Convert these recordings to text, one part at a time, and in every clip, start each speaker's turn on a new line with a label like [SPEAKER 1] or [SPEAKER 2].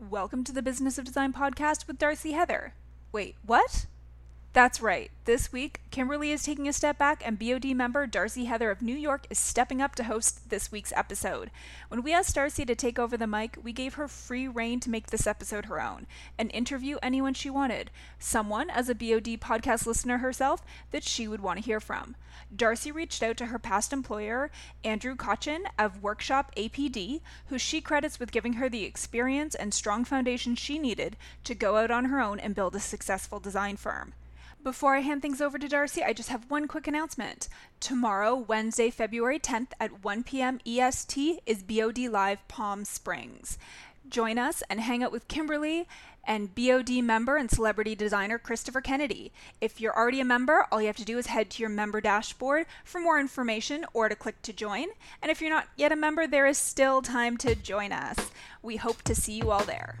[SPEAKER 1] Welcome to the Business of Design podcast with Darcy Heather. Wait, what? That's right. This week, Kimberly is taking a step back, and BOD member Darcy Heather of New York is stepping up to host this week's episode. When we asked Darcy to take over the mic, we gave her free reign to make this episode her own and interview anyone she wanted, someone, as a BOD podcast listener herself, that she would want to hear from. Darcy reached out to her past employer, Andrew Kotchen of Workshop APD, who she credits with giving her the experience and strong foundation she needed to go out on her own and build a successful design firm. Before I hand things over to Darcy, I just have one quick announcement. Tomorrow, Wednesday, February 10th at 1 p.m. EST is BOD Live Palm Springs. Join us and hang out with Kimberly and BOD member and celebrity designer Christopher Kennedy. If you're already a member, all you have to do is head to your member dashboard for more information or to click to join. And if you're not yet a member, there is still time to join us. We hope to see you all there.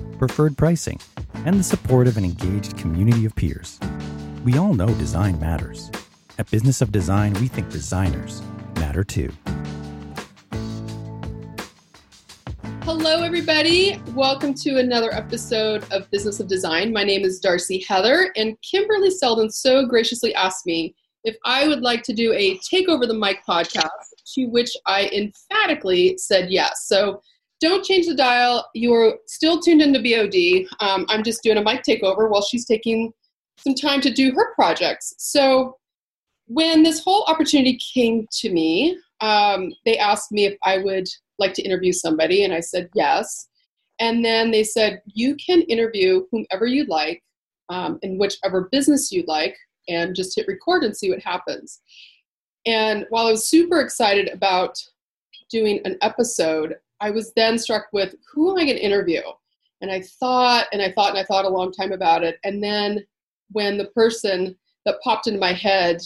[SPEAKER 2] preferred pricing, and the support of an engaged community of peers. We all know design matters. At Business of Design, we think designers matter too.
[SPEAKER 3] Hello, everybody. Welcome to another episode of Business of Design. My name is Darcy Heather, and Kimberly Seldon so graciously asked me if I would like to do a Take Over the Mic podcast, to which I emphatically said yes. So don't change the dial. You're still tuned into BOD. Um, I'm just doing a mic takeover while she's taking some time to do her projects. So when this whole opportunity came to me, um, they asked me if I would like to interview somebody, and I said yes. And then they said, you can interview whomever you'd like um, in whichever business you'd like, and just hit record and see what happens. And while I was super excited about doing an episode, I was then struck with who am I going to interview? And I thought and I thought and I thought a long time about it. And then when the person that popped into my head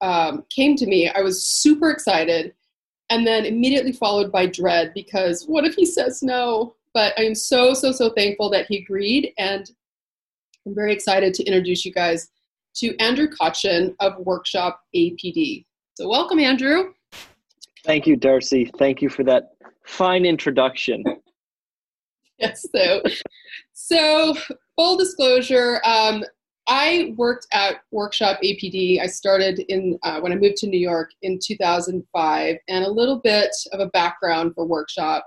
[SPEAKER 3] um, came to me, I was super excited. And then immediately followed by dread because what if he says no? But I am so, so, so thankful that he agreed. And I'm very excited to introduce you guys to Andrew Kotchen of Workshop APD. So, welcome, Andrew.
[SPEAKER 4] Thank you, Darcy. Thank you for that fine introduction.
[SPEAKER 3] yes. So, so full disclosure, um, I worked at Workshop APD. I started in uh, when I moved to New York in 2005, and a little bit of a background for Workshop.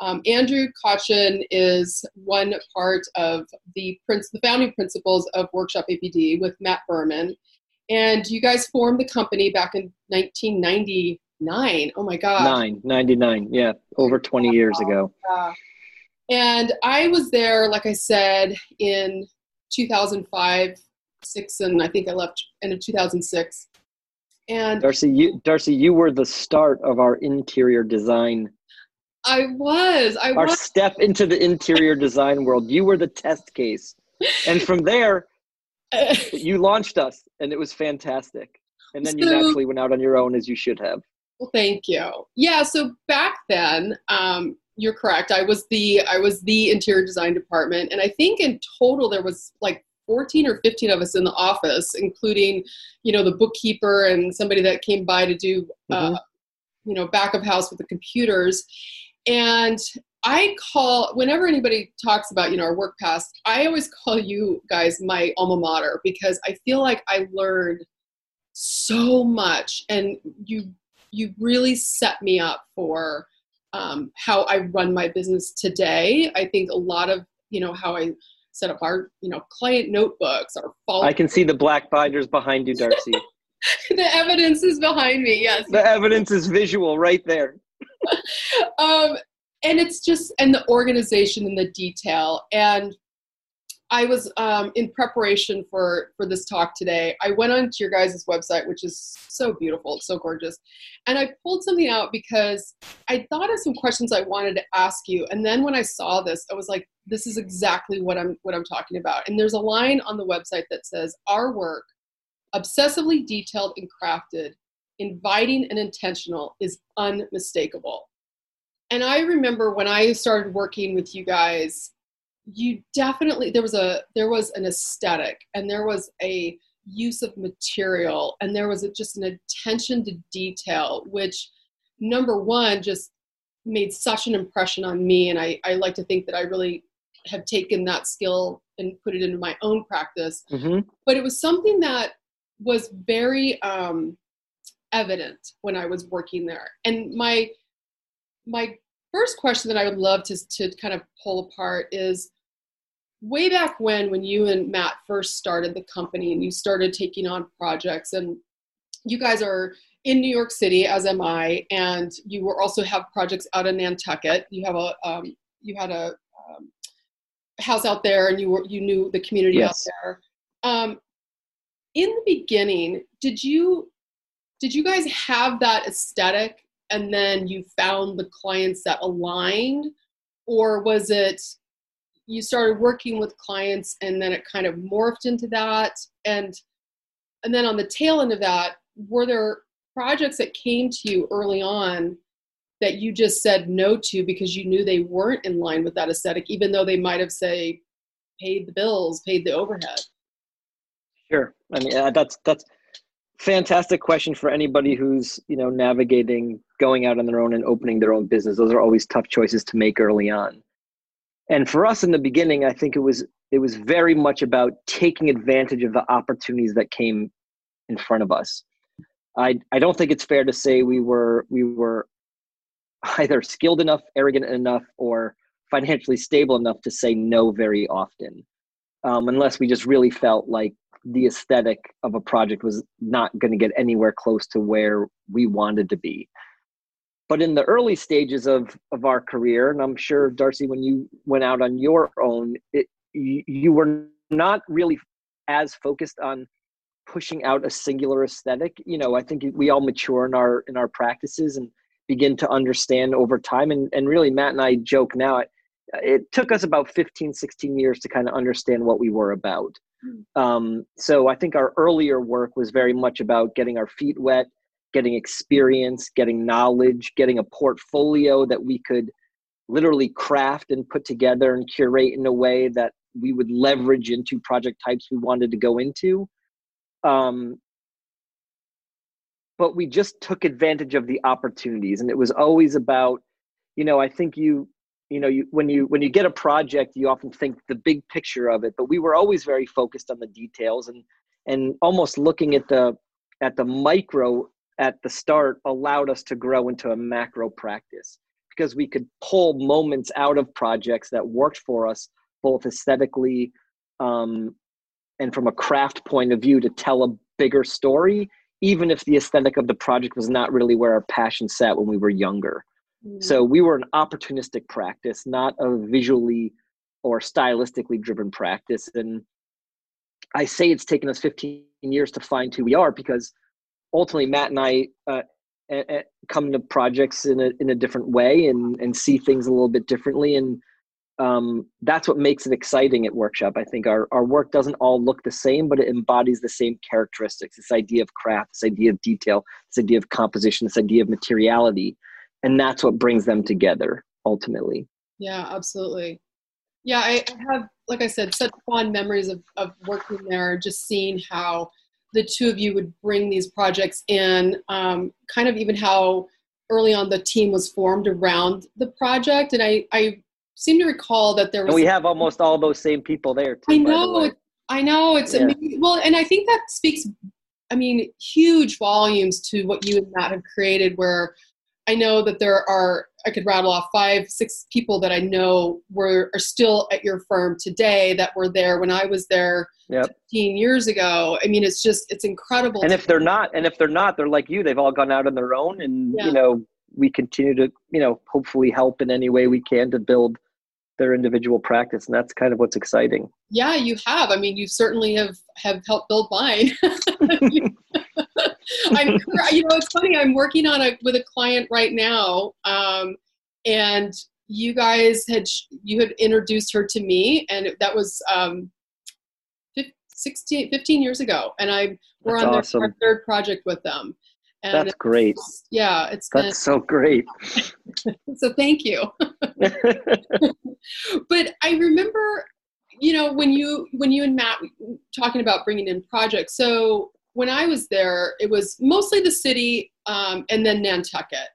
[SPEAKER 3] Um, Andrew Kotchen is one part of the, prince, the founding principles of Workshop APD with Matt Berman. And you guys formed the company back in 1990, Nine. Oh my God.
[SPEAKER 4] Nine. 99. Yeah. Over 20 years ago.
[SPEAKER 3] Yeah. And I was there, like I said, in 2005, six, and I think I left in 2006. And
[SPEAKER 4] Darcy, you, Darcy, you were the start of our interior design.
[SPEAKER 3] I was. I
[SPEAKER 4] our
[SPEAKER 3] was.
[SPEAKER 4] step into the interior design world. You were the test case, and from there, you launched us, and it was fantastic. And then you so, naturally went out on your own, as you should have.
[SPEAKER 3] Well, thank you. Yeah, so back then, um, you're correct. I was the I was the interior design department, and I think in total there was like 14 or 15 of us in the office, including, you know, the bookkeeper and somebody that came by to do, uh, mm-hmm. you know, back of house with the computers. And I call whenever anybody talks about you know our work past, I always call you guys my alma mater because I feel like I learned so much, and you you really set me up for um, how I run my business today. I think a lot of you know how I set up our you know client notebooks, our
[SPEAKER 4] follow- I can see the black binders behind you, Darcy.
[SPEAKER 3] the evidence is behind me. Yes,
[SPEAKER 4] the evidence is visual right there.
[SPEAKER 3] um, and it's just and the organization and the detail and I was um, in preparation for for this talk today. I went onto your guys' website, which is so beautiful, it's so gorgeous, and I pulled something out because I thought of some questions I wanted to ask you. And then when I saw this, I was like, "This is exactly what I'm what I'm talking about." And there's a line on the website that says, "Our work, obsessively detailed and crafted, inviting and intentional, is unmistakable." And I remember when I started working with you guys you definitely there was a there was an aesthetic and there was a use of material and there was a, just an attention to detail which number one just made such an impression on me. And I, I like to think that i really have taken that skill and put it into my own practice. Mm-hmm. but it was something that was very um, evident when i was working there. And my my first question that I would love to, to kind of pull apart is way back when, when you and Matt first started the company and you started taking on projects, and you guys are in New York City, as am I, and you were also have projects out in Nantucket. You have a um, you had a um, house out there, and you were you knew the community yes. out there. Um, in the beginning, did you did you guys have that aesthetic and then you found the clients that aligned? Or was it you started working with clients and then it kind of morphed into that? And and then on the tail end of that were there projects that came to you early on that you just said no to because you knew they weren't in line with that aesthetic even though they might have say paid the bills paid the overhead?
[SPEAKER 4] Sure. I mean uh, that's that's fantastic question for anybody who's you know navigating going out on their own and opening their own business. Those are always tough choices to make early on. And for us in the beginning i think it was it was very much about taking advantage of the opportunities that came in front of us. I i don't think it's fair to say we were we were either skilled enough arrogant enough or financially stable enough to say no very often um, unless we just really felt like the aesthetic of a project was not going to get anywhere close to where we wanted to be. But in the early stages of, of our career, and I'm sure, Darcy, when you went out on your own, it, you, you were not really as focused on pushing out a singular aesthetic. You know, I think we all mature in our in our practices and begin to understand over time. And, and really, Matt and I joke now, it, it took us about 15, 16 years to kind of understand what we were about. Um, so I think our earlier work was very much about getting our feet wet, getting experience, getting knowledge, getting a portfolio that we could literally craft and put together and curate in a way that we would leverage into project types we wanted to go into. Um, but we just took advantage of the opportunities, and it was always about, you know, I think you you know you when you when you get a project you often think the big picture of it but we were always very focused on the details and and almost looking at the at the micro at the start allowed us to grow into a macro practice because we could pull moments out of projects that worked for us both aesthetically um, and from a craft point of view to tell a bigger story even if the aesthetic of the project was not really where our passion sat when we were younger so we were an opportunistic practice, not a visually or stylistically driven practice. And I say it's taken us 15 years to find who we are because ultimately Matt and I uh, come to projects in a in a different way and and see things a little bit differently and um, that's what makes it exciting at workshop i think our, our work doesn't all look the same but it embodies the same characteristics this idea of craft this idea of detail this idea of composition this idea of materiality and that's what brings them together ultimately
[SPEAKER 3] yeah absolutely yeah i have like i said such fond memories of, of working there just seeing how the two of you would bring these projects in um, kind of even how early on the team was formed around the project and i i seem to recall that there was
[SPEAKER 4] and we have almost all those same people there too,
[SPEAKER 3] i know the i know it's yeah. amazing. well and i think that speaks i mean huge volumes to what you and matt have created where I know that there are, I could rattle off five, six people that I know were are still at your firm today that were there when I was there yep. 15 years ago. I mean, it's just, it's incredible.
[SPEAKER 4] And if they're not, and if they're not, they're like you, they've all gone out on their own and, yeah. you know, we continue to, you know, hopefully help in any way we can to build their individual practice and that's kind of what's exciting
[SPEAKER 3] yeah you have i mean you certainly have have helped build mine i'm you know it's funny i'm working on a with a client right now um, and you guys had you had introduced her to me and that was um, 16 15 years ago and i we're
[SPEAKER 4] That's
[SPEAKER 3] on
[SPEAKER 4] awesome.
[SPEAKER 3] their third project with them and
[SPEAKER 4] that's great
[SPEAKER 3] it's- yeah it's
[SPEAKER 4] that's
[SPEAKER 3] been,
[SPEAKER 4] so great
[SPEAKER 3] so thank you but I remember, you know, when you when you and Matt talking about bringing in projects. So when I was there, it was mostly the city um, and then Nantucket,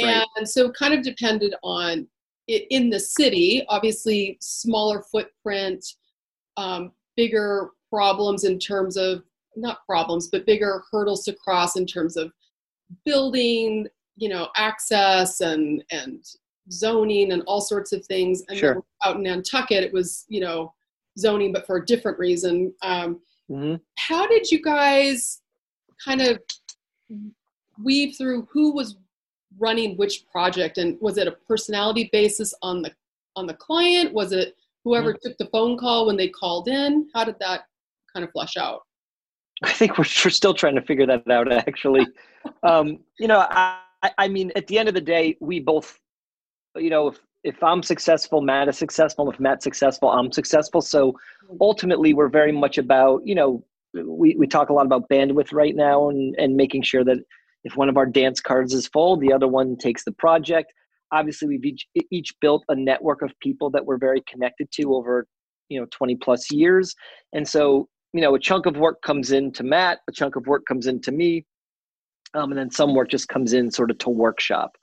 [SPEAKER 4] Right.
[SPEAKER 3] and so kind of depended on it in the city. Obviously, smaller footprint, um, bigger problems in terms of not problems, but bigger hurdles to cross in terms of building, you know, access and and zoning and all sorts of things. And
[SPEAKER 4] Sure.
[SPEAKER 3] out in Nantucket, it was, you know, zoning, but for a different reason. Um,
[SPEAKER 4] hmm
[SPEAKER 3] how did you guys kind of weave through who was running which project? And was it a personality basis on the on the client? Was it whoever
[SPEAKER 4] Mm-hmm.
[SPEAKER 3] took the phone call when they called in? How did that kind of flesh out?
[SPEAKER 4] I think we're, we're still trying to figure that out. Actually, um, you know, I, I- I mean, at the end of the day, we both, you know, if if I'm successful, Matt is successful. If Matt's successful, I'm successful. So ultimately, we're very much about, you know, we we talk a lot about bandwidth right now, and and making sure that if one of our dance cards is full, the other one takes the project. Obviously, we've each each built a network of people that we're very connected to over, you know, 20 plus years, and so you know, a chunk of work comes in to Matt, a chunk of work comes in to me, um, and then some work just comes in sort of to workshop.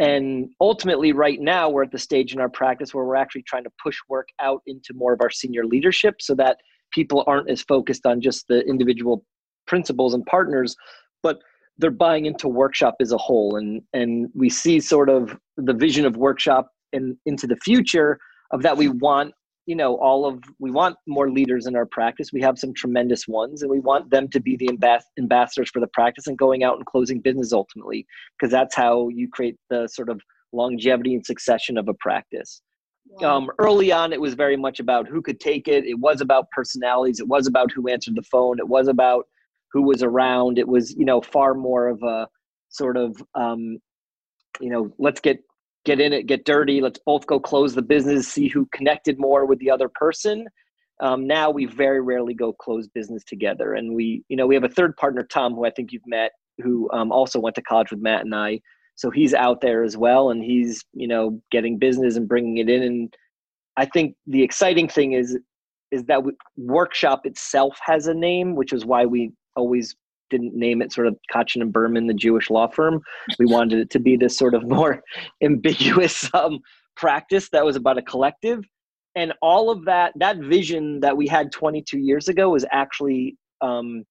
[SPEAKER 4] And ultimately, right now, we're at the stage in our practice where we're actually trying to push work out into more of our senior leadership so that people aren't as focused on just the individual principals and partners, but they're buying into workshop as a whole. And, and we see sort of the vision of workshop in, into the future of that we want you know all of we want more leaders in our practice. We have some tremendous ones and we want them to be the ambas- ambassadors for the practice and going out and closing business ultimately because that's how you create the sort of longevity and succession of a practice. Um, early on it was very much about who could take it. It was about personalities. It was about who answered the phone. It was about who was around. It was you know far more of a sort of um, you know let's get get in it get dirty let's both go close the business see who connected more with the other person. Um, now we very rarely go close business together. And we you know we have a third partner tom who i think you've met who um, also went to college with matt and i. So he's out there as well and he's you know getting business and bringing it in. And i think the exciting thing is is that we, workshop itself has a name which is why we always didn't name it sort of Kotchen and Berman, the Jewish law firm. We wanted it to be this sort of more ambiguous um, practice that was about a collective. And all of that, that vision that we had 22 years ago is actually um,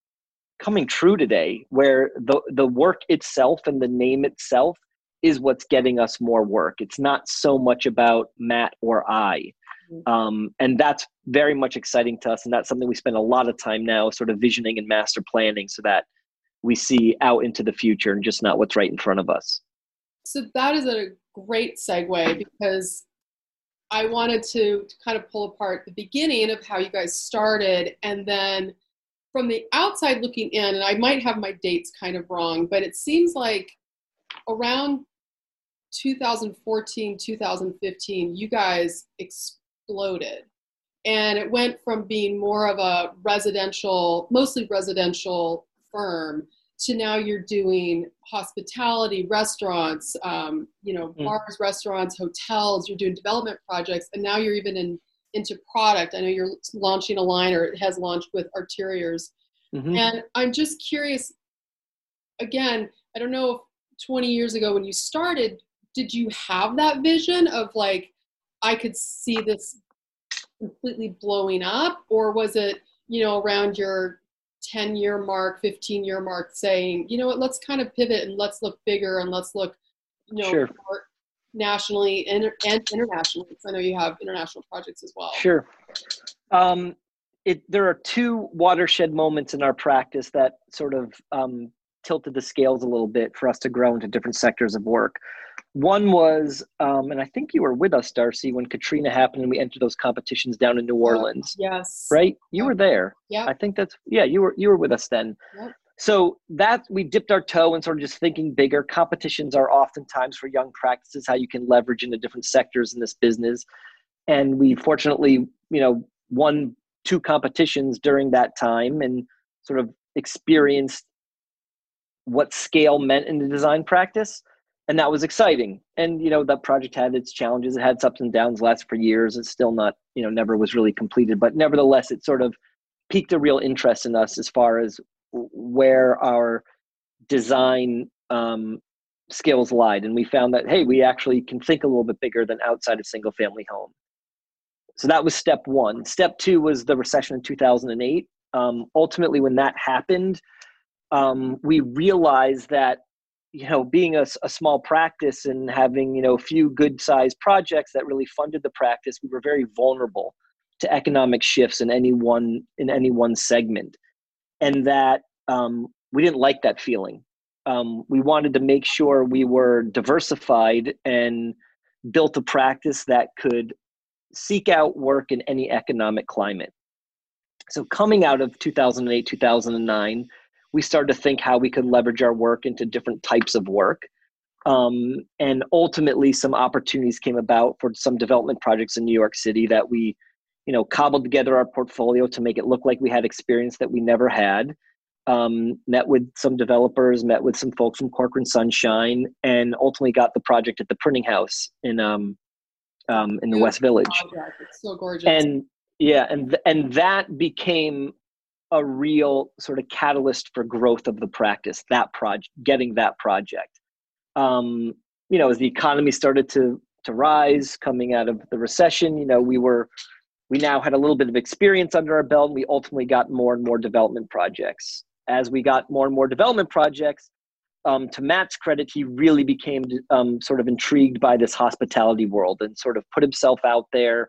[SPEAKER 4] coming true today, where the, the work itself and the name itself is what's getting us more work. It's not so much about Matt or I. Um, and that's very much exciting to us. And that's something we spend a lot of time now sort of visioning and master planning so that we see out into the future and just not what's right in front of us.
[SPEAKER 3] So that is a great segue because I wanted to, kind of pull apart the beginning of how you guys started and then from the outside looking in, and I might have my dates kind of wrong, but it seems like around 2014, 2015, you guys exploded. And it went from being more of a residential, mostly residential firm to now you're doing hospitality, restaurants, um, you know,
[SPEAKER 4] Mm.
[SPEAKER 3] bars, restaurants, hotels. You're doing development projects, and now you're even in into product. I know you're launching a line, or it has launched with Arteriors.
[SPEAKER 4] Mhm.
[SPEAKER 3] And I'm just curious. Again, I don't know if 20 years ago when you started, did you have that vision of like, I could see this completely blowing up, or was it, you know, around your 10 year mark, 15 year mark saying, you know what, let's kind of pivot and let's look bigger and let's look, you know,
[SPEAKER 4] Sure.
[SPEAKER 3] more nationally and, and internationally? Because I know you have international projects as well.
[SPEAKER 4] Sure. Um, it, there are two watershed moments in our practice that sort of um, tilted the scales a little bit for us to grow into different sectors of work. One was, um, and I think you were with us, Darcy, when Katrina happened and we entered those competitions down in New Orleans.
[SPEAKER 3] yes.
[SPEAKER 4] Right? You were there.
[SPEAKER 3] Yeah.
[SPEAKER 4] I think that's yeah, you were you were with us then.
[SPEAKER 3] Yep.
[SPEAKER 4] So that we dipped our toe and sort of just thinking bigger. Competitions are oftentimes for young practices how you can leverage into different sectors in this business. And we fortunately, you know, won two competitions during that time and sort of experienced what scale meant in the design practice and that was exciting. And you know that project had its challenges it had its ups and downs last for years it's still not you know never was really completed but nevertheless it sort of piqued a real interest in us as far as where our design um, skills lied and we found that hey we actually can think a little bit bigger than outside a single family home. So that was step one. Step two was the recession in 2008 um, ultimately when that happened um, we realized that you know being a, a, small practice and having you know a few good sized projects that really funded the practice we were very vulnerable to economic shifts in any one in any one segment. And that um, we didn't like that feeling. Um, we wanted to make sure we were diversified and built a practice that could seek out work in any economic climate. So coming out of 2008 2009 we started to think how we could leverage our work into different types of work. Um, and ultimately, some opportunities came about for some development projects in New York City that we, you know, cobbled together our portfolio to make it look like we had experience that we never had. Um, met with some developers, met with some folks from Corcoran Sunshine, and ultimately got the project at the printing house in um, um, in the West Village.
[SPEAKER 3] It's so gorgeous.
[SPEAKER 4] And yeah, and th- and that became a real sort of catalyst for growth of the practice that project getting that project. Um, you know as the economy started to to rise coming out of the recession you know we were we now had a little bit of experience under our belt. And we ultimately got more and more development projects. As we got more and more development projects um, to matt's credit he really became um, sort of intrigued by this hospitality world and sort of put himself out there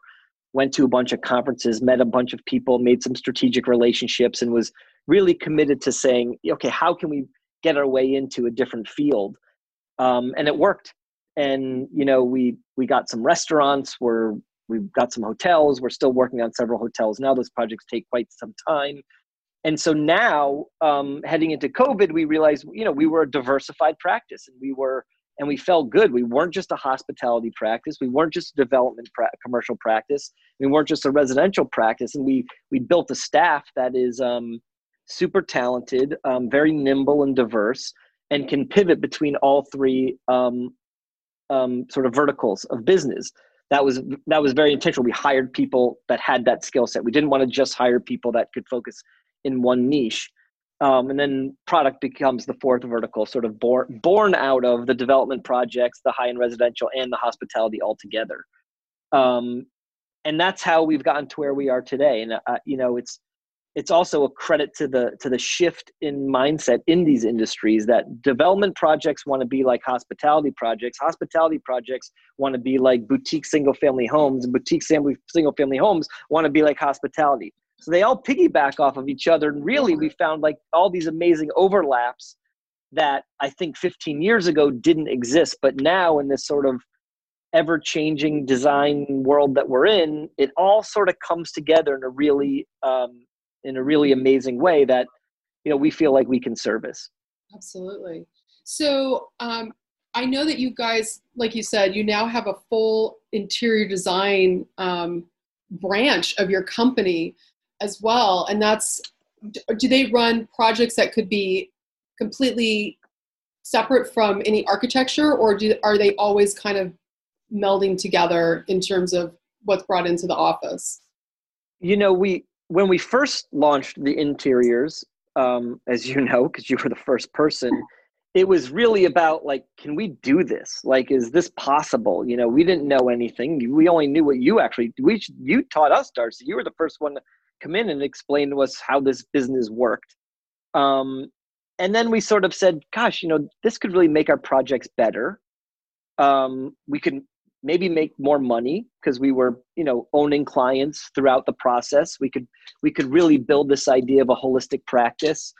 [SPEAKER 4] went to a bunch of conferences, met a bunch of people, made some strategic relationships, and was really committed to saying, okay, how can we get our way into a different field? Um, and it worked. And you know, we we got some restaurants. We're we've got some hotels. We're still working on several hotels now. Those projects take quite some time. And so now, um, heading into COVID, we realized, you know, we were a diversified practice, and we were and we felt good. We weren't just a hospitality practice. We weren't just a development pra- commercial practice. We weren't just a residential practice. And we we built a staff that is um, super talented, um, very nimble and diverse, and can pivot between all three um, um sort of verticals of business. That was that was very intentional. We hired people that had that skill set. We didn't want to just hire people that could focus in one niche. Um, and then product becomes the fourth vertical, sort of born born out of the development projects, the high end residential, and the hospitality altogether. Um, and that's how we've gotten to where we are today. And uh, you know, it's it's also a credit to the to the shift in mindset in these industries that development projects want to be like hospitality projects hospitality projects want to be like boutique single family homes and boutique single family homes want to be like hospitality so they all piggyback off of each other. And really, we found like all these amazing overlaps that I think 15 years ago didn't exist. But now, in this sort of ever changing design world that we're in, it all sort of comes together in a really, um, in a really amazing way that, you know, we feel like we can service.
[SPEAKER 3] Absolutely. So, um, I know that you guys, like you said, you now have a full interior design um, branch of your company as well and that's do they run projects that could be completely separate from any architecture or do, are they always kind of melding together in terms of what's brought into the office?
[SPEAKER 4] You know we when we first launched the interiors um, as you know because you were the first person it was really about like can we do this? Like is this possible? You know we didn't know anything. We only knew what you actually we you taught us darcy. You were the first one come in and explain to us how this business worked. Um, and then we sort of said, gosh, you know, this could really make our projects better. Um, we could maybe make more money because we were, you know, owning clients throughout the process. We could we could really build this idea of a holistic practice.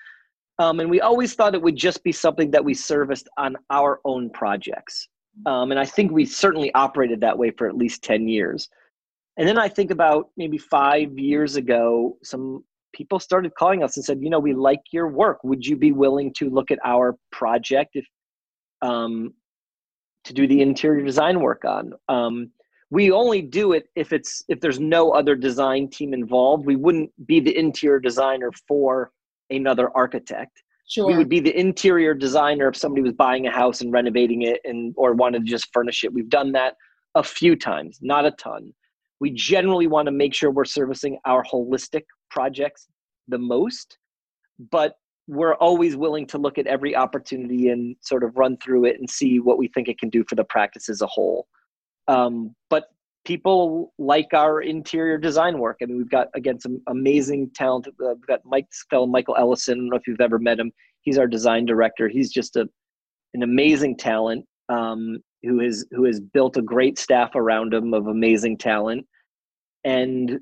[SPEAKER 4] Um, and we always thought it would just be something that we serviced on our own projects. Um, and I think we certainly operated that way for at least 10 years. And then I think about maybe five years ago, some people started calling us and said, you know, we like your work. Would you be willing to look at our project if um, to do the interior design work on? Um, we only do it if it's if there's no other design team involved. We wouldn't be the interior designer for another architect.
[SPEAKER 3] Sure.
[SPEAKER 4] We would be the interior designer if somebody was buying a house and renovating it and or wanted to just furnish it. We've done that a few times, not a ton. We generally want to make sure we're servicing our holistic projects the most, but we're always willing to look at every opportunity and sort of run through it and see what we think it can do for the practice as a whole. Um, but people like our interior design work. I mean, we've got again some amazing talent. Uh, we've got Mike fellow Michael Ellison. I don't know if you've ever met him. He's our design director. He's just a an amazing talent um, who has who has built a great staff around him of amazing talent, and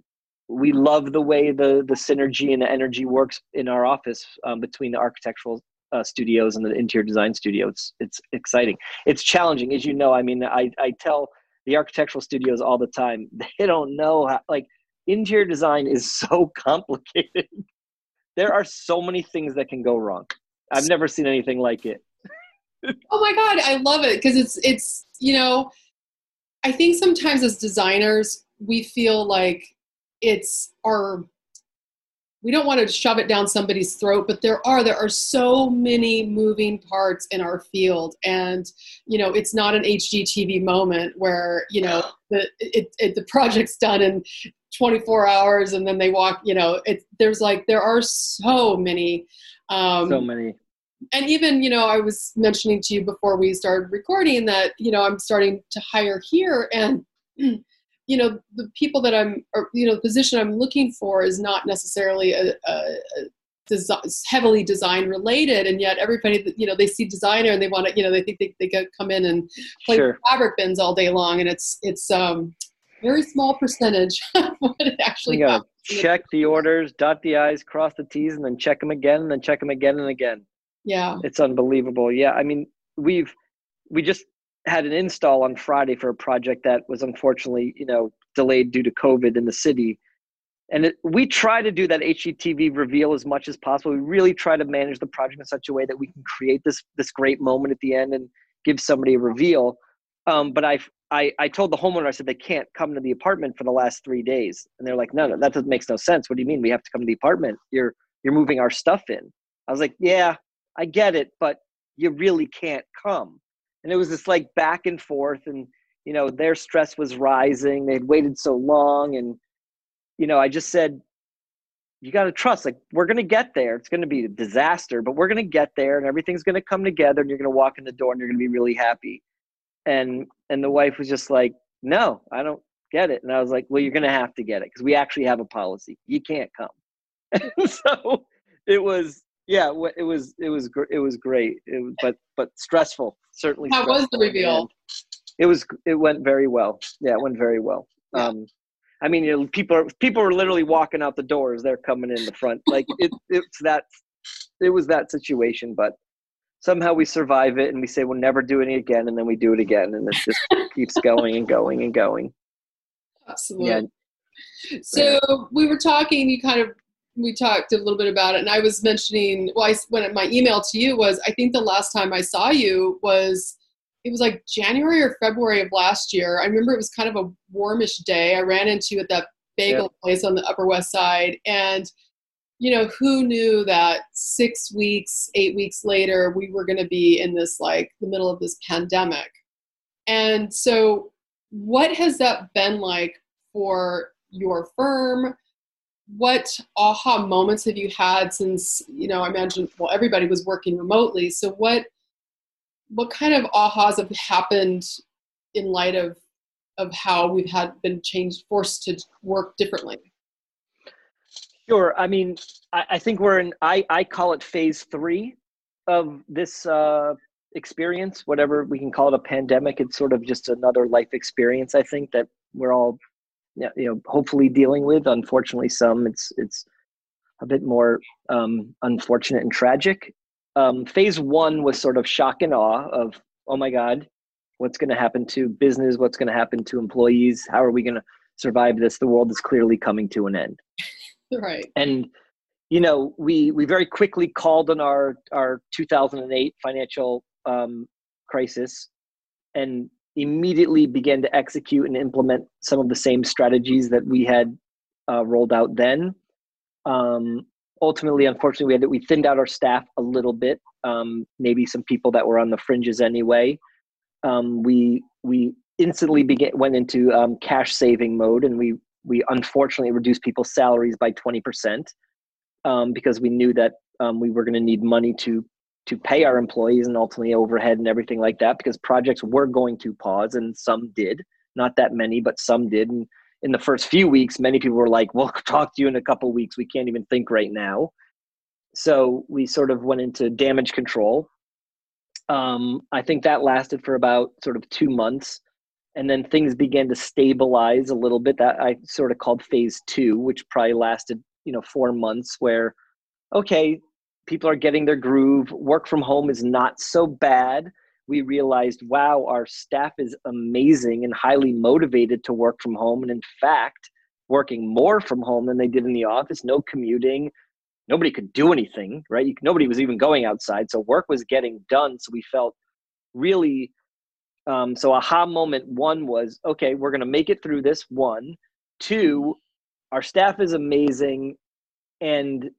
[SPEAKER 4] we love the way the the synergy and the energy works in our office um, between the architectural uh, studios and the interior design studio. It's it's exciting. It's challenging, as you know. I mean, I I tell the architectural studios all the time. They don't know how, like, interior design is so complicated. there are so many things that can go wrong. I've never seen anything like it.
[SPEAKER 3] Oh my god, I love it because it's it's you know, I think sometimes as designers we feel like it's our we don't want to shove it down somebody's throat but there are there are so many moving parts in our field. And you know it's not an hgtv moment where you know the it, it, the project's done in 24 hours and then they walk you know it there's like there are so many um
[SPEAKER 4] so many
[SPEAKER 3] and even you know i was mentioning to you before we started recording that you know i'm starting to hire here and you know the people that i'm or you know the position i'm looking for is not necessarily a, a, a desi- heavily design related and yet everybody that you know they see designer and they want to you know they think they, they could come in and play
[SPEAKER 4] Sure.
[SPEAKER 3] fabric bins all day long and it's it's um very small percentage of what it actually
[SPEAKER 4] We check the orders, dot the i's, cross the t's, and then check them again, and then check them again and again.
[SPEAKER 3] Yeah
[SPEAKER 4] It's unbelievable. Yeah, I mean, we've we just had an install on Friday for a project that was unfortunately, you know, delayed due to COVID in the city. And it, we try to do that HGTV reveal as much as possible. We really try to manage the project in such a way that we can create this this great moment at the end and give somebody a reveal. Um, but I, I I told the homeowner I said they can't come to the apartment for the last three days, and they're like, no, no, that doesn't makes no sense. What do you mean we have to come to the apartment? You're you're moving our stuff in. I was like, yeah, I get it, but you really can't come. And it was this like back and forth, and you know their stress was rising. They'd waited so long, and you know I just said, you got to trust. Like we're gonna get there. It's gonna be a disaster, but we're gonna get there, and everything's gonna come together, and you're gonna walk in the door, and you're gonna be really happy. And and the wife was just like, no, I don't get it. And I was like, well, you're gonna have to get it because we actually have a policy. You can't come. And so it was yeah it was it was it was great. It was, but but stressful certainly
[SPEAKER 3] How was the reveal?
[SPEAKER 4] It was it went very well. Yeah it went very well. Um i mean you know, people are people are literally walking out the doors they're coming in the front. Like it it's that it was that situation but somehow we survive it and we say we'll never do it again and then we do it again and it just keeps going and going and going.
[SPEAKER 3] Absolutely.
[SPEAKER 4] Yeah.
[SPEAKER 3] So we were talking. You kind of we talked a little bit about it, and I was mentioning. Well, I, when my email to you was, I think the last time I saw you was it was like January or February of last year. I remember it was kind of a warmish day. I ran into you at that bagel place on the Upper West Side, and you know who knew that six weeks, eight weeks later, we were going to be in this like the middle of this pandemic. And so, what has that been like for your firm? What aha moments have you had since you know? I imagine well, everybody was working remotely. So what what kind of ahas have happened in light of of how we've had been changed, forced to work differently?
[SPEAKER 4] Sure. I mean, I, I think we're in. I I call it phase three of this uh, experience, whatever we can call it, a pandemic. It's sort of just another life experience. I think that we're all, you know, hopefully dealing with. Unfortunately, some it's it's a bit more um, unfortunate and tragic. Um, phase one was sort of shock and awe of, oh my God, what's going to happen to business? What's going to happen to employees? How are we going to survive this? The world is clearly coming to an end.
[SPEAKER 3] right.
[SPEAKER 4] And you know, we we very quickly called on our our 2008 financial um, crisis, and immediately began to execute and implement some of the same strategies that we had uh, rolled out then. Um, ultimately, unfortunately, we had we thinned out our staff a little bit. Um, maybe some people that were on the fringes anyway. Um, we we instantly began went into um, cash saving mode, and we we unfortunately reduced people's salaries by twenty percent um, because we knew that um, we were going to need money to to pay our employees and ultimately overhead and everything like that because projects were going to pause and some did. Not that many but some did. And in the first few weeks many people were like we'll talk to you in a couple weeks. We can't even think right now. So we sort of went into damage control. Um, i think that lasted for about sort of two months and then things began to stabilize a little bit. That i sort of called phase two which probably lasted you know four months where okay people are getting their groove. Work from home is not so bad. We realized wow our staff is amazing and highly motivated to work from home. And in fact working more from home than they did in the office no commuting nobody could do anything right? Nobody was even going outside. So work was getting done. So we felt really um, so aha moment one was okay we're going to make it through this one. Two our staff is amazing. And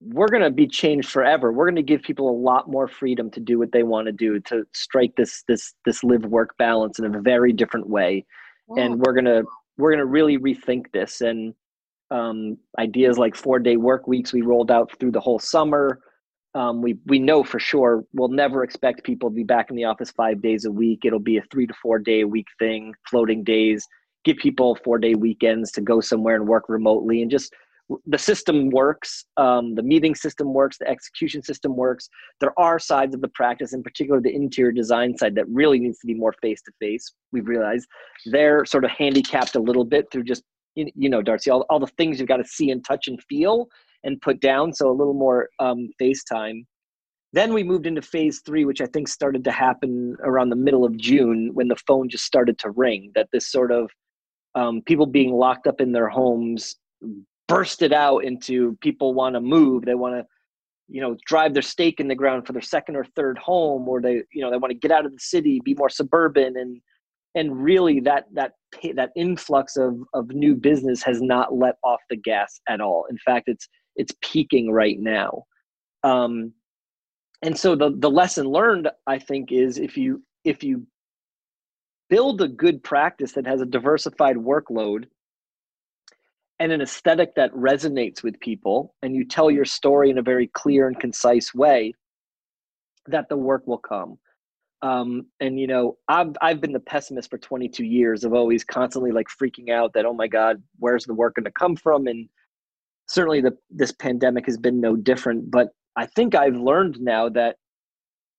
[SPEAKER 4] we're going to be changed forever. We're going to give people a lot more freedom to do what they want to do to strike this this this live work balance in a very different way. And we're going to we're going to really rethink this. And um, ideas like four day work weeks we rolled out through the whole summer um, we we know for sure we'll never expect people to be back in the office five days a week. It'll be a three to four day a week thing floating days. Give people four day weekends to go somewhere and work remotely and just the system works um, the meeting system works the execution system works. There are sides of the practice in particular the interior design side that really needs to be more face to face we've realized. They're sort of handicapped a little bit through just you know darcy all, all the things you've got to see and touch and feel and put down so a little more um, face time. Then we moved into phase three which i think started to happen around the middle of june when the phone just started to ring that this sort of um, people being locked up in their homes bursted out into people want to move they want to you know drive their stake in the ground for their second or third home or they you know they want to get out of the city be more suburban and and really that that that influx of of new business has not let off the gas at all. In fact it's it's peaking right now. Um and so the the lesson learned i think is if you if you build a good practice that has a diversified workload and an aesthetic that resonates with people and you tell your story in a very clear and concise way that the work will come. Um, and you know I've, I've been the pessimist for 22 years of always constantly like freaking out that oh my god where's the work going to come from? And certainly the this pandemic has been no different but i think i've learned now that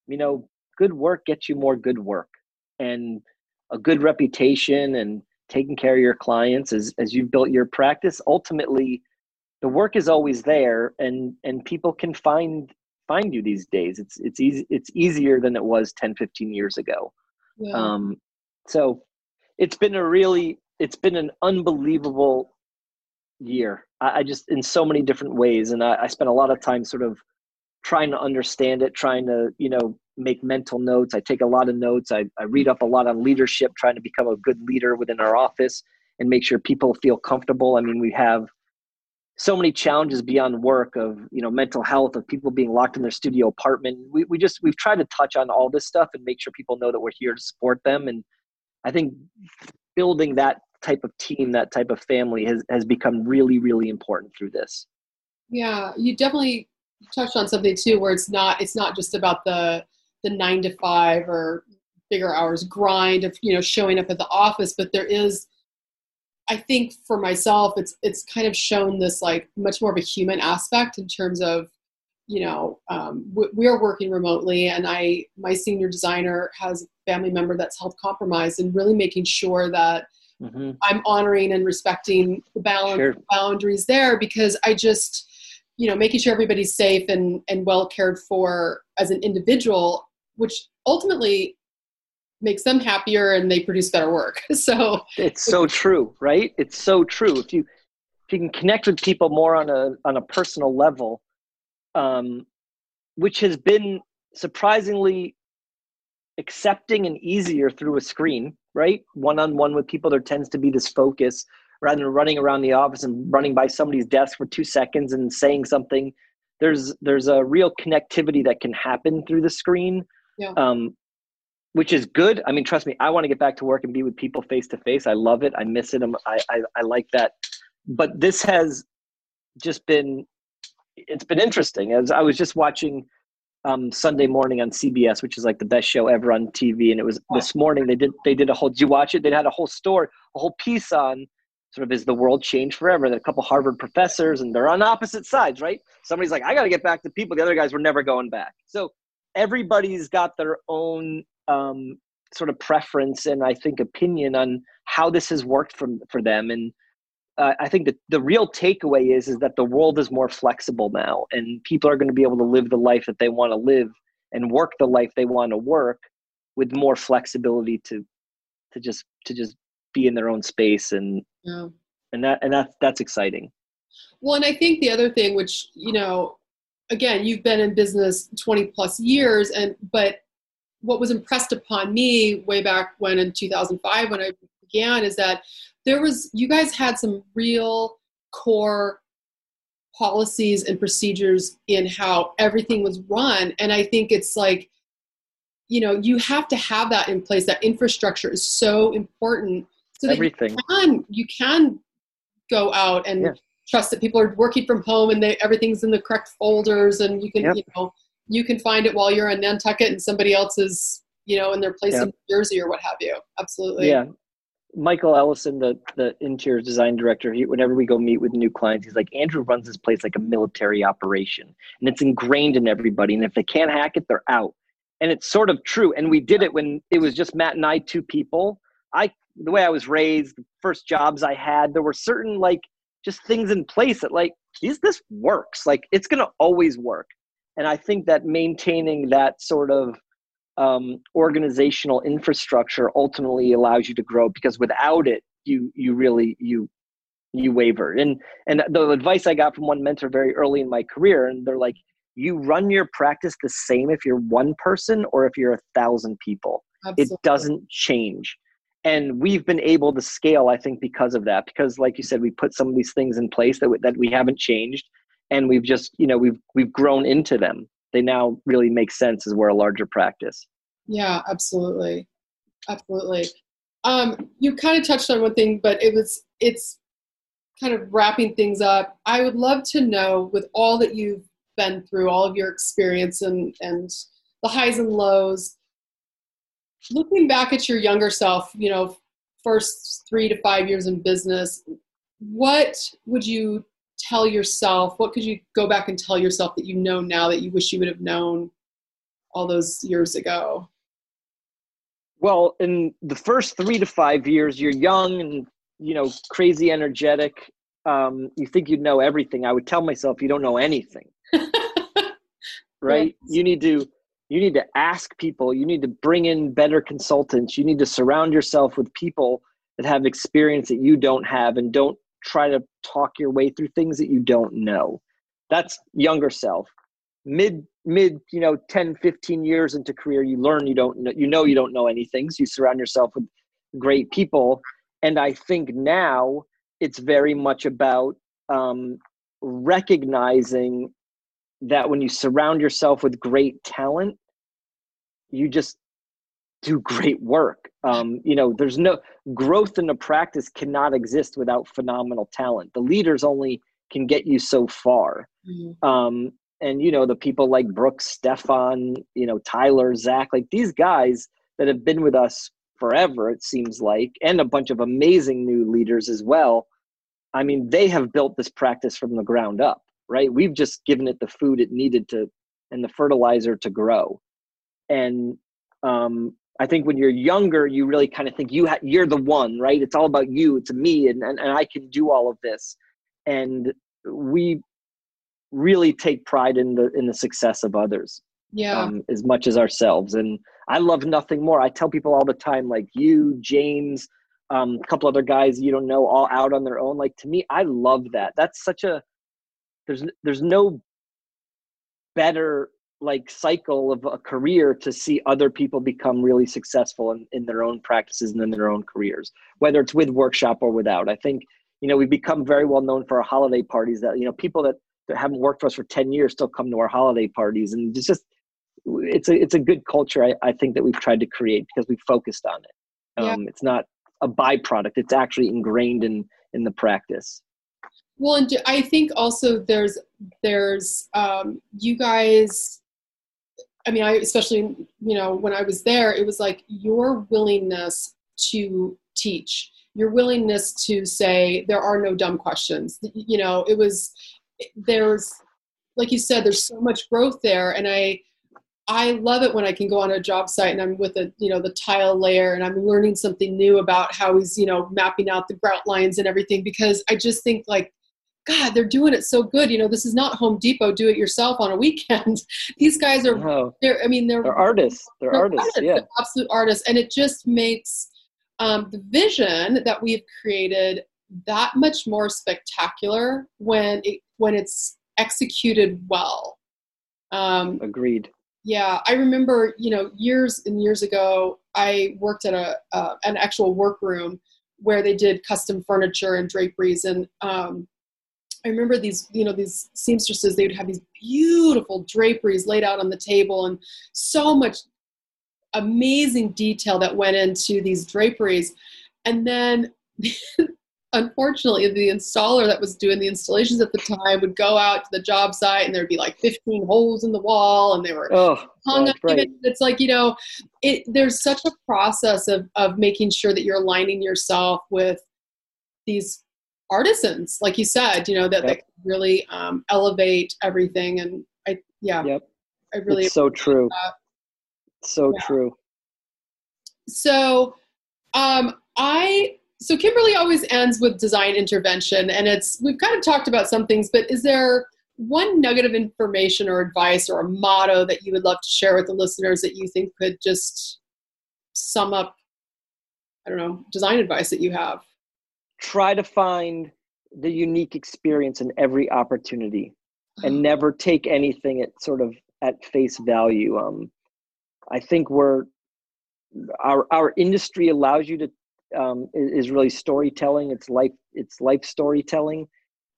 [SPEAKER 4] you know good work gets you more good work and a good reputation and taking care of your clients as as you've built your practice ultimately the work is always there and and people can find find you these days. It's it's easy it's easier than it was 10 15 years ago. Yeah. um so it's been a really it's been an unbelievable year. I, I just in so many different ways and I, I spent a lot of time sort of trying to understand it trying to you know make mental notes. I take a lot of notes. I, I read up a lot on leadership, trying to become a good leader within our office and make sure people feel comfortable. I mean, we have so many challenges beyond work of you know mental health of people being locked in their studio apartment we, we just we've tried to touch on all this stuff and make sure people know that we're here to support them and i think building that type of team that type of family has, has become really really important through this
[SPEAKER 3] yeah you definitely touched on something too where it's not it's not just about the the nine to five or bigger hours grind of you know showing up at the office but there is i think for myself it's it's kind of shown this like much more of a human aspect in terms of you know um, we are working remotely and i my senior designer has a family member that's health compromised and really making sure that mm-hmm. I'm honoring and respecting the balance sure. boundaries there because I just you know making sure everybody's safe and and well cared for as an individual which ultimately makes them happier and they produce better work. So
[SPEAKER 4] it's so true right? It's so true. If you if you can connect with people more on a on a personal level um which has been surprisingly accepting and easier through a screen right? One on one with people there tends to be this focus rather than running around the office and running by somebody's desk for two seconds and saying something. There's there's a real connectivity that can happen through the screen yeah. um, which is good i mean trust me i want to get back to work and be with people face to face i love it i miss it I, I i like that but this has just been it's been interesting as i was just watching um, Sunday morning on CBS, which is like the best show ever on TV. And it was this morning they did they did a whole. Did you watch it? They had a whole story, a whole piece on sort of is the world changed forever? There a couple Harvard professors, and they're on opposite sides, right? Somebody's like, I got to get back to people. The other guys were never going back. So everybody's got their own um, sort of preference and I think opinion on how this has worked for for them. And uh, I think that the real takeaway is is that the world is more flexible now, and people are going to be able to live the life that they want to live and work the life they want to work with more flexibility to to just to just be in their own space and yeah. and that and that's that's exciting
[SPEAKER 3] well and i think the other thing which you know again you've been in business 20 plus years and but what was impressed upon me way back when in 2005 when i began is that there was you guys had some real core policies and procedures in how everything was run and i think it's like you know you have to have that in place that infrastructure is so important so
[SPEAKER 4] everything
[SPEAKER 3] you can, you can go out and yeah. Trust that people are working from home and they, everything's in the correct folders and you can yep. you know you can find it while you're in Nantucket and somebody else is you know in their place yep. in New Jersey or what have you. Absolutely.
[SPEAKER 4] Yeah. Michael Ellison, the the interior design director, he, whenever we go meet with new clients, he's like, Andrew runs this place like a military operation, and it's ingrained in everybody. And if they can't hack it, they're out. And it's sort of true. And we did it when it was just Matt and I, two people. I the way I was raised, the first jobs I had, there were certain like just things in place that like these this works. Like it's gonna always work. And I think that maintaining that sort of um, organizational infrastructure ultimately allows you to grow because without it, you you really you you waver. And and the advice I got from one mentor very early in my career, and they're like, you run your practice the same if you're one person or if you're a thousand people. Absolutely. It doesn't change and we've been able to scale i think because of that because like you said we put some of these things in place that, w- that we haven't changed and we've just you know we've we've grown into them. They now really make sense as we're a larger practice.
[SPEAKER 3] Yeah absolutely. Absolutely. Um, you kind of touched on one thing but it was it's kind of wrapping things up. I would love to know with all that you've been through all of your experience and and the highs and lows looking back at your younger self, you know, first three to five years in business, what would you tell yourself? What could you go back and tell yourself that you know now that you wish you would have known all those years ago?
[SPEAKER 4] Well, in the first three to five years, you're young and you know crazy energetic. Um, you think you know everything. I would tell myself you don't know anything. right? Yes. You need to you need to ask people. You need to bring in better consultants. You need to surround yourself with people that have experience that you don't have and don't try to talk your way through things that you don't know. That's younger self. Mid mid you know 10 15 years into career you learn you don't know you know you don't know anything so you surround yourself with great people. And i think now it's very much about um, recognizing that when you surround yourself with great talent, you just do great work. Um, you know, there's no growth in the practice cannot exist without phenomenal talent. The leaders only can get you so far. Mm-hmm. Um, and you know, the people like Brooks, Stefan, you know, Tyler, Zach, like these guys that have been with us forever, it seems like, and a bunch of amazing new leaders as well. I mean, they have built this practice from the ground up right? We've just given it the food it needed to and the fertilizer to grow. And um, I think when you're younger, you really kind of think you ha- you're the one, right? It's all about you. It's me, and, and and I can do all of this. And we really take pride in the in the success of others,
[SPEAKER 3] Yeah.
[SPEAKER 4] um, as much as ourselves. And I love nothing more. I tell people all the time, like you, James, um, a couple other guys you don't know, all out on their own. Like to me, I love that. That's such a there's there's no better like cycle of a career to see other people become really successful in, in their own practices and in their own careers whether it's with workshop or without. I think you know we've become very well known for our holiday parties that you know people that, that haven't worked for us for 10 years still come to our holiday parties and it's just it's a it's a good culture i, I think that we've tried to create because we focused on it.
[SPEAKER 3] Yeah.
[SPEAKER 4] um, it's not a byproduct it's actually ingrained in in the practice
[SPEAKER 3] Well, and I think also there's there's um, you guys. I mean, I especially you know when I was there, it was like your willingness to teach, your willingness to say there are no dumb questions. You know, it was there's like you said, there's so much growth there, and I I love it when I can go on a job site and I'm with a you know the tile layer and I'm learning something new about how he's you know mapping out the grout lines and everything because I just think like God they're doing it so good. You know this is not Home Depot do it yourself on a weekend. These guys are
[SPEAKER 4] no.
[SPEAKER 3] they're I mean they're
[SPEAKER 4] they're artists. They're,
[SPEAKER 3] they're
[SPEAKER 4] artists, yeah.
[SPEAKER 3] they're absolute artists. And it just makes um, the vision that we've created that much more spectacular when it when it's executed well. Um,
[SPEAKER 4] agreed.
[SPEAKER 3] yeah, I remember, you know, years and years ago, I worked at a uh, an actual workroom where they did custom furniture and draperies, and um, I remember these, you know, these seamstresses. They would have these beautiful draperies laid out on the table, and so much amazing detail that went into these draperies, and then. Unfortunately, the installer that was doing the installations at the time would go out to the job site and there'd be like 15 holes in the wall and they were
[SPEAKER 4] oh
[SPEAKER 3] hung up.
[SPEAKER 4] right
[SPEAKER 3] It's like you know, it. There's such a process of of making sure that you're aligning yourself with these artisans, like you said. You know that
[SPEAKER 4] Yep.
[SPEAKER 3] that really um, elevate everything. And I, yeah,
[SPEAKER 4] Yep.
[SPEAKER 3] I really.
[SPEAKER 4] it's so true
[SPEAKER 3] that.
[SPEAKER 4] so
[SPEAKER 3] Yeah.
[SPEAKER 4] true
[SPEAKER 3] So, um, I. So Kimberly always ends with design intervention, and it's we've kind of talked about some things, but is there one nugget of information or advice or a motto that you would love to share with the listeners that you think could just sum up i don't know design advice that you have
[SPEAKER 4] try to find the unique experience in every opportunity and never take anything at sort of at face value. Um i think we're our our industry allows you to um is, is really storytelling. It's life it's life storytelling.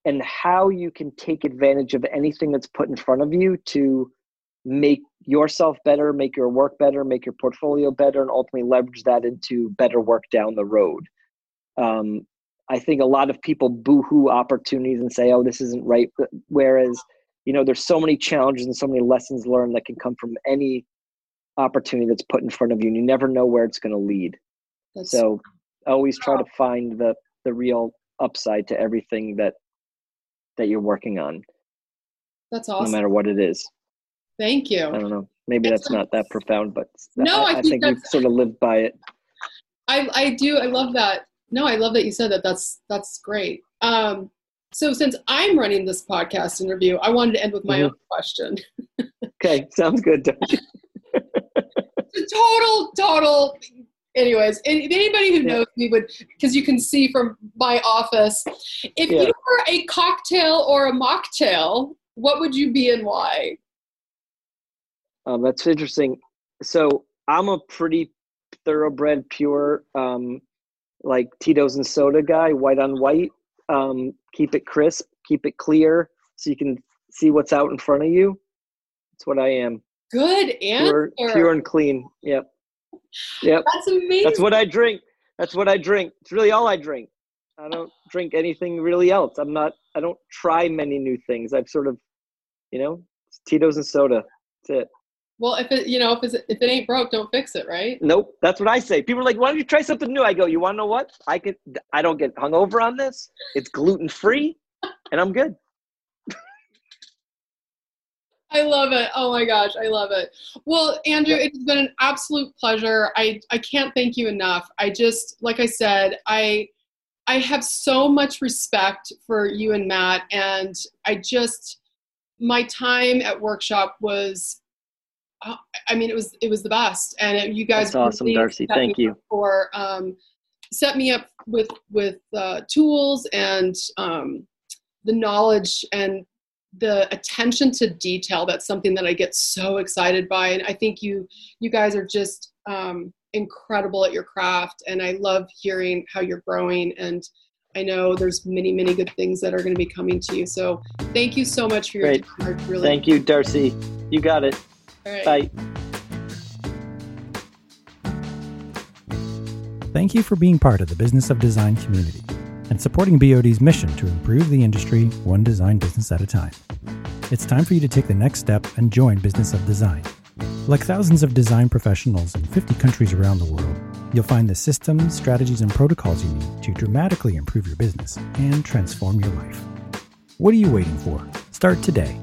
[SPEAKER 4] And how you can take advantage of anything that's put in front of you to make yourself better make your work better make your portfolio better and ultimately leverage that into better work down the road. Um, I think a lot of people boohoo opportunities and say, "Oh, this isn't right." Whereas, you know, there's so many challenges and so many lessons learned that can come from any opportunity that's put in front of you, and you never know where it's going to lead.
[SPEAKER 3] That's,
[SPEAKER 4] So, always try to find the the real upside to everything that that you're working on,
[SPEAKER 3] that's awesome.
[SPEAKER 4] no matter what it is.
[SPEAKER 3] thank you
[SPEAKER 4] I don't know. Maybe that's not that profound, but
[SPEAKER 3] No, I
[SPEAKER 4] I,
[SPEAKER 3] think
[SPEAKER 4] think we've sort of lived by it.
[SPEAKER 3] I, I do i love that no i love that you said that that's that's great um, so since i'm running this podcast interview i wanted to end with my
[SPEAKER 4] Mhm.
[SPEAKER 3] own question
[SPEAKER 4] Okay, sounds good.
[SPEAKER 3] Total total anyways and if anybody who
[SPEAKER 4] Yeah.
[SPEAKER 3] knows me would because you can see from my office if
[SPEAKER 4] Yeah.
[SPEAKER 3] you were a cocktail or a mocktail what would you be and why
[SPEAKER 4] Um, that's interesting. So I'm a pretty thoroughbred, pure, um, like Tito's and soda guy, white on white. Um, keep it crisp, keep it clear, so you can see what's out in front of you. That's what I am.
[SPEAKER 3] good
[SPEAKER 4] Pure,
[SPEAKER 3] answer
[SPEAKER 4] pure and clean. Yep. Yep.
[SPEAKER 3] that's amazing
[SPEAKER 4] That's what I drink. That's what I drink. It's really all I drink. I don't drink anything really else. I'm not. I don't try many new things. I've sort of, you know, it's Tito's and soda. That's it.
[SPEAKER 3] Well if it you know if, it's, if it ain't broke don't fix it right
[SPEAKER 4] Nope, that's what I say. People are like, "Why don't you try something new?" I go, "You want to know what? I could. I don't get hungover on this. It's gluten free, and I'm good."
[SPEAKER 3] I love it. Oh my gosh, I love it. Well, Andrew, it has been an absolute pleasure. I I can't thank you enough. I just like I said, I I have so much respect for you and Matt and I just my time at workshop was uh, I mean it was it was the best and it, you guys
[SPEAKER 4] That's awesome, Darcy. Thank you.
[SPEAKER 3] for um set me up with with uh, tools and um, the knowledge and the attention to detail that's something that i get so excited by and i think you you guys are just um, incredible at your craft and i love hearing how you're growing and i know there's many many good things that are going to be coming to you so thank you so much for your
[SPEAKER 4] Great.
[SPEAKER 3] time really
[SPEAKER 4] Thank you, Darcy. You got it.
[SPEAKER 3] All right.
[SPEAKER 4] Bye.
[SPEAKER 2] Thank you for being part of the Business of Design community and supporting BOD's mission to improve the industry one design business at a time. It's time for you to take the next step and join Business of Design. Like thousands of design professionals in 50 countries around the world, you'll find the systems, strategies, and protocols you need to dramatically improve your business and transform your life. What are you waiting for? Start today